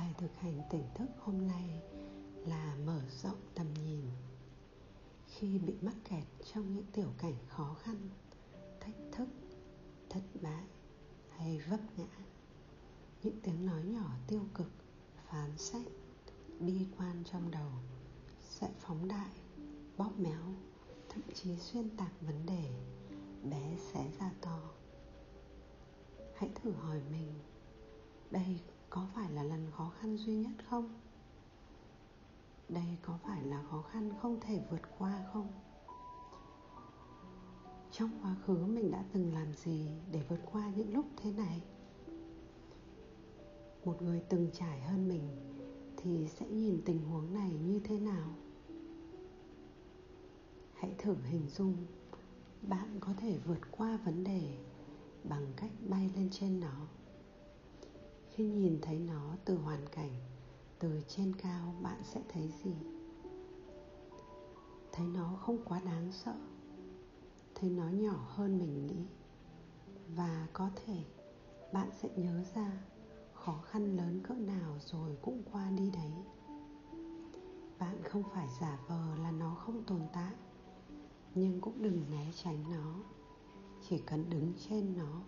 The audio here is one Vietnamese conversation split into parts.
bài thực hành tỉnh thức hôm nay là mở rộng tầm nhìn. Khi bị mắc kẹt trong những tiểu cảnh khó khăn, thách thức, thất bại hay vấp ngã, những tiếng nói nhỏ tiêu cực, phán xét, bi quan trong đầu sẽ phóng đại, bóp méo, thậm chí xuyên tạc vấn đề, bé xé ra to. Hãy thử hỏi mình, đây có phải là lần khó khăn duy nhất không? Đây có phải là khó khăn không thể vượt qua không? Trong quá khứ mình đã từng làm gì để vượt qua những lúc thế này? Một người từng trải hơn mình thì sẽ nhìn tình huống này như thế nào? Hãy thử hình dung, bạn có thể vượt qua vấn đề bằng cách bay lên trên nó khi nhìn thấy nó từ hoàn cảnh, từ trên cao bạn sẽ thấy gì? Thấy nó không quá đáng sợ, thấy nó nhỏ hơn mình nghĩ. Và có thể bạn sẽ nhớ ra khó khăn lớn cỡ nào rồi cũng qua đi đấy. Bạn không phải giả vờ là nó không tồn tại, nhưng cũng đừng né tránh nó. Chỉ cần đứng trên nó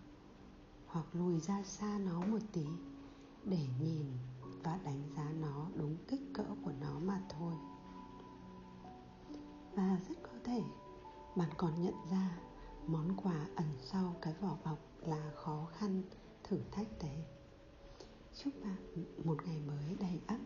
hoặc lùi ra xa nó một tí thể, bạn còn nhận ra món quà ẩn sau cái vỏ bọc là khó khăn, thử thách đấy. Chúc bạn một ngày mới đầy ắp.